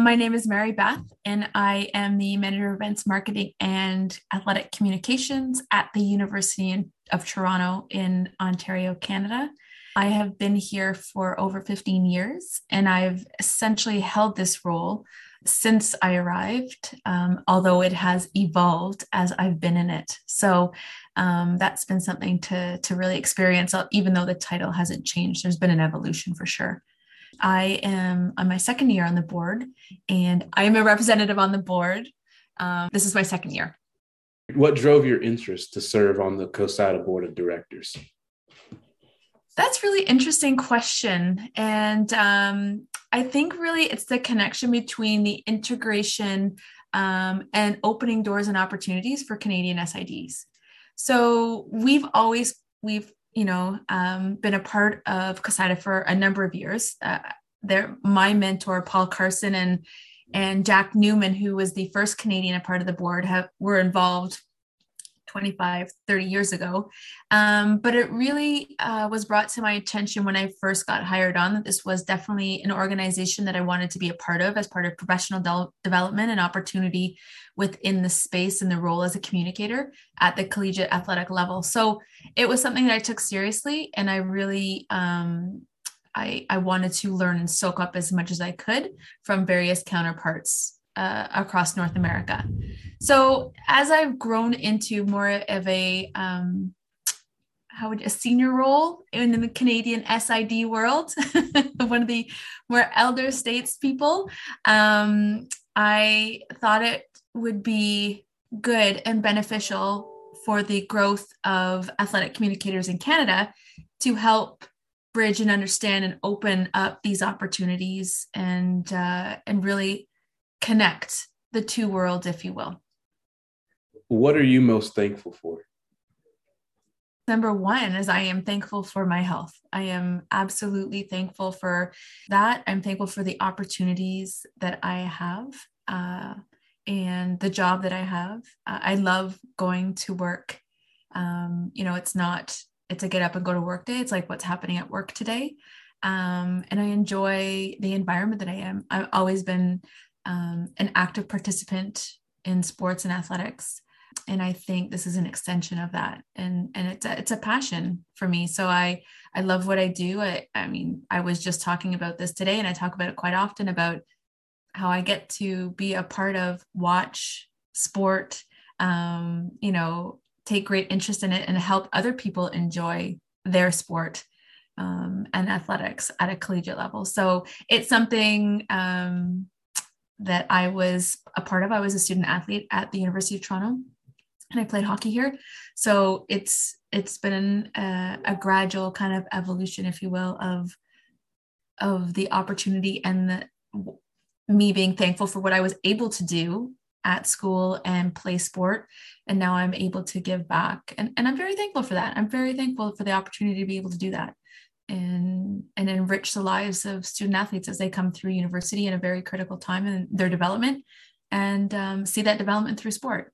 My name is Mary Beth, and I am the Manager of Events Marketing and Athletic Communications at the University of Toronto in Ontario, Canada. I have been here for over 15 years, and I've essentially held this role since I arrived, um, although it has evolved as I've been in it. So um, that's been something to, to really experience, even though the title hasn't changed. There's been an evolution for sure. I am on my second year on the board, and I am a representative on the board. Um, this is my second year. What drove your interest to serve on the CoSIDA board of directors? That's really interesting question, and um, I think really it's the connection between the integration um, and opening doors and opportunities for Canadian SIDs. So we've always we've you know, um, been a part of CoSIDA for a number of years. Uh, there, my mentor, Paul Carson and and Jack Newman, who was the first Canadian a part of the board, have were involved 25, 30 years ago. Um, but it really uh, was brought to my attention when I first got hired on that this was definitely an organization that I wanted to be a part of as part of professional de- development and opportunity within the space and the role as a communicator at the collegiate athletic level. So it was something that I took seriously and I really um, I, I wanted to learn and soak up as much as I could from various counterparts uh, across North America. So as I've grown into more of a um, how would a senior role in the Canadian SID world, one of the more elder states people, um, I thought it would be good and beneficial for the growth of athletic communicators in Canada to help bridge and understand and open up these opportunities and uh, and really connect the two worlds, if you will. What are you most thankful for? Number one is I am thankful for my health. I am absolutely thankful for that. I'm thankful for the opportunities that I have uh, and the job that I have. Uh, I love going to work. Um, you know, it's not, it's a get up and go to work day. It's like what's happening at work today. Um, and I enjoy the environment that I am. I've always been um, an active participant in sports and athletics. And i think this is an extension of that. And and it's a, it's a passion for me. So i i love what i do. I, I mean i was just talking about this today and i talk about it quite often about how i get to be a part of watch sport um, you know take great interest in it and help other people enjoy their sport um, and athletics at a collegiate level. So it's something um, that I was a part of. I was a student athlete at the University of Toronto, and I played hockey here. So it's it's been a, a gradual kind of evolution, if you will, of of the opportunity and the me being thankful for what I was able to do at school and play sport. And now I'm able to give back. And, and I'm very thankful for that. I'm very thankful for the opportunity to be able to do that and and enrich the lives of student athletes as they come through university in a very critical time in their development and um, see that development through sport.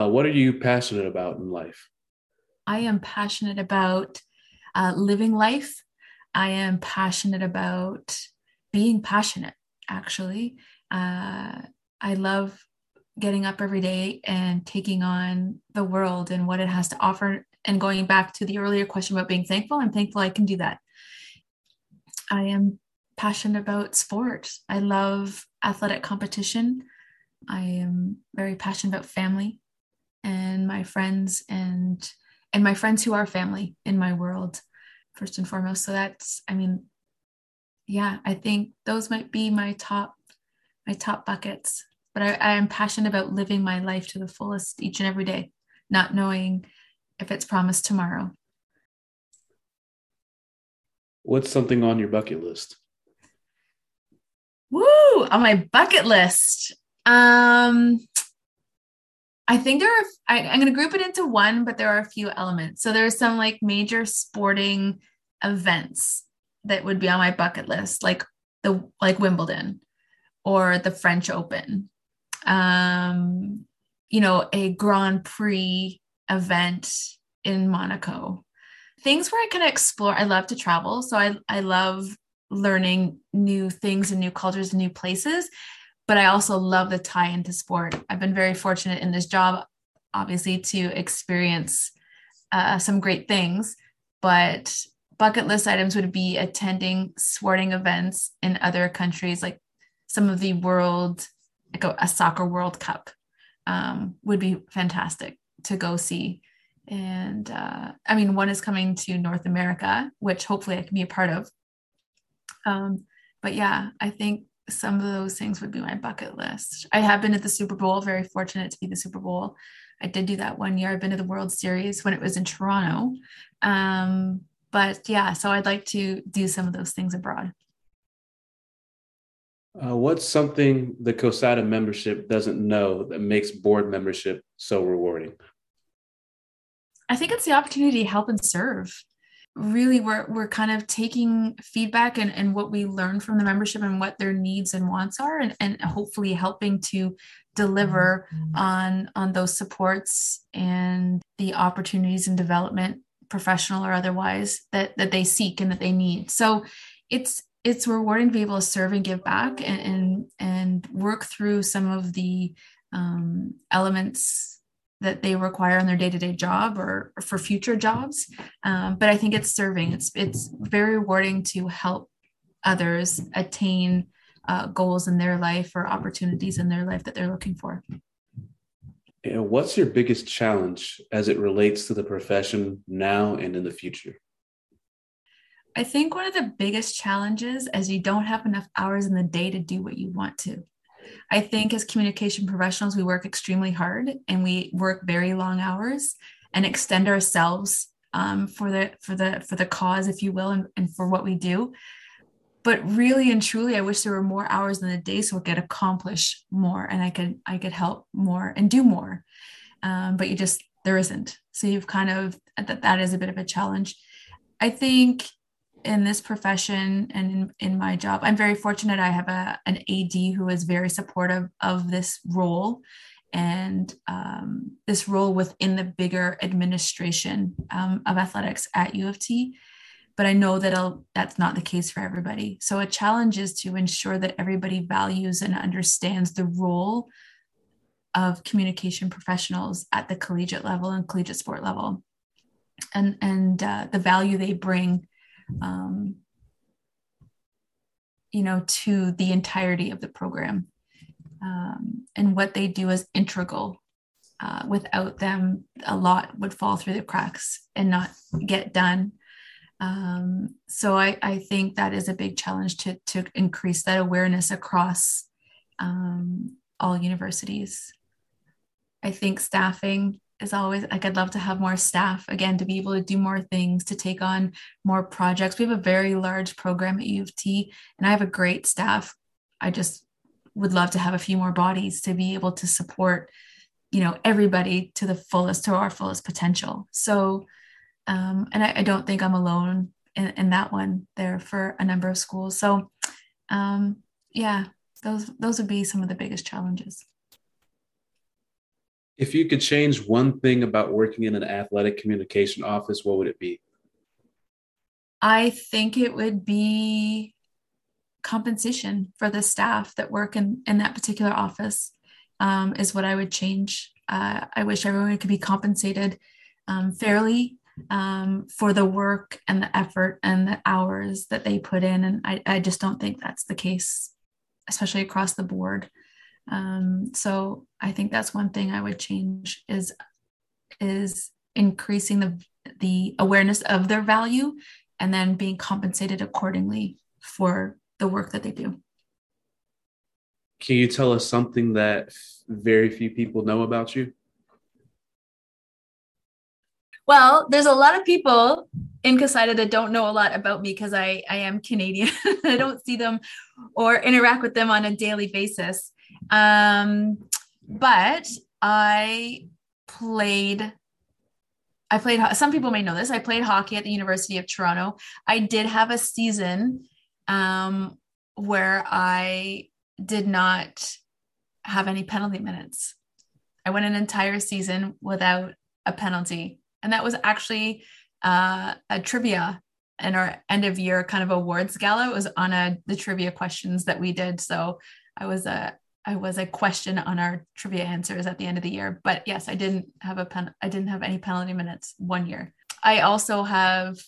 Uh, what are you passionate about in life? I am passionate about uh, living life. I am passionate about being passionate actually. Uh, i love getting up every day and taking on the world and what it has to offer and going back to the earlier question about being thankful, I'm thankful I can do that. I am passionate about sport. I love athletic competition. I am very passionate about family and my friends and and my friends who are family in my world first and foremost. So that's I mean yeah, I think those might be my top my top buckets. But I, I am passionate about living my life to the fullest each and every day, not knowing if it's promised tomorrow. What's something on your bucket list? Woo! On my bucket list. Um I think there are I, I'm gonna group it into one, but there are a few elements. So there's some like major sporting events that would be on my bucket list, like the like Wimbledon or the French Open. Um, you know, a Grand Prix event in Monaco. Things where I can explore. I love to travel. So I, I love learning new things and new cultures and new places. But I also love the tie into sport. I've been very fortunate in this job, obviously, to experience uh, some great things. But bucket list items would be attending sporting events in other countries, like some of the world, like a, a soccer World Cup, um, would be fantastic to go see. And uh, I mean, one is coming to North America, which hopefully I can be a part of. Um, but yeah, I think some of those things would be my bucket list. I have been at the Super Bowl, very fortunate to be the Super Bowl. I did do that one year. I've been to the World Series when it was in Toronto. Um, but yeah, so I'd like to do some of those things abroad. Uh, what's something the CoSIDA membership doesn't know that makes board membership so rewarding? I think it's the opportunity to help and serve. Really, we're, we're kind of taking feedback and, and what we learn from the membership and what their needs and wants are, and, and hopefully helping to deliver mm-hmm. on, on those supports and the opportunities and development, professional or otherwise, that, that they seek and that they need. So it's it's rewarding to be able to serve and give back and and, and work through some of the um, elements that they require in their day-to-day job or, or for future jobs. Um, but i think it's serving. It's it's very rewarding to help others attain uh, goals in their life or opportunities in their life that they're looking for. And what's your biggest challenge as it relates to the profession now and in the future? I think one of the biggest challenges is you don't have enough hours in the day to do what you want to. I think as communication professionals, we work extremely hard and we work very long hours and extend ourselves um, for the for the for the cause, if you will, and, and for what we do. But really and truly, I wish there were more hours in the day so I could accomplish more and I could I could help more and do more. Um, but you just there isn't. So you've kind of that that is a bit of a challenge. I think in this profession and in, in, my job. I'm very fortunate i have a, an ad who is very supportive of this role and um, this role within the bigger administration um, of athletics at u of t. But i know that I'll, that's not the case for everybody. So a challenge is to ensure that everybody values and understands the role of communication professionals at the collegiate level and collegiate sport level. And and uh, the value they bring um, you know, to the entirety of the program. Um, and what they do is integral. Uh, without them, a lot would fall through the cracks and not get done. Um, so I, I think that is a big challenge to, to increase that awareness across um, all universities. I think staffing is always like I'd love to have more staff again to be able to do more things, to take on more projects. We have a very large program at U of T, and I have a great staff. I just would love to have a few more bodies to be able to support, you know, everybody to the fullest, to our fullest potential. So, um, and I, I don't think I'm alone in, in that one there for a number of schools. So, um, yeah, those those would be some of the biggest challenges. If you could change one thing about working in an athletic communication office, what would it be? I think it would be compensation for the staff that work in, in that particular office um, is what I would change. Uh, I wish everyone could be compensated um, fairly um, for the work and the effort and the hours that they put in. And I, I just don't think that's the case, especially across the board. Um, so I think that's one thing I would change is is increasing the the awareness of their value and then being compensated accordingly for the work that they do. Can you tell us something that very few people know about you? Well, there's a lot of people in CoSIDA that don't know a lot about me because I, I am Canadian. I don't see them or interact with them on a daily basis. Um, but I played I played some people may know this. I played hockey at the University of Toronto. I did have a season um, where I did not have any penalty minutes. I went an entire season without a penalty. And that was actually uh, a trivia in our end of year kind of awards gala. It was on a the trivia questions that we did. So I was a I was a question on our trivia answers at the end of the year. But yes, I didn't have a pen I didn't have any penalty minutes one year. I also have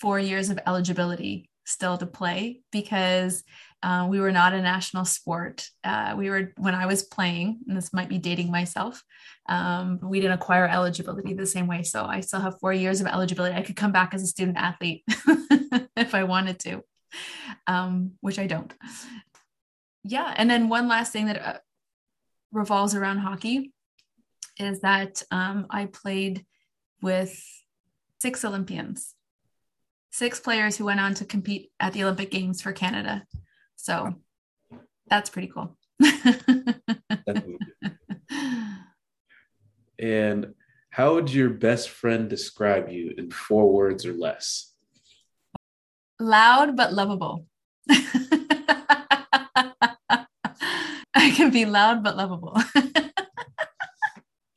four years of eligibility still to play because uh, we were not a national sport. Uh, we were when I was playing, and this might be dating myself. Um, we didn't acquire eligibility the same way, so I still have four years of eligibility. I could come back as a student athlete if I wanted to, um, which I don't. Yeah, and then one last thing that uh, revolves around hockey is that um, I played with six Olympians, six players who went on to compete at the Olympic Games for Canada. So that's pretty cool. and how would your best friend describe you in four words or less? Loud but lovable. I can be loud but lovable.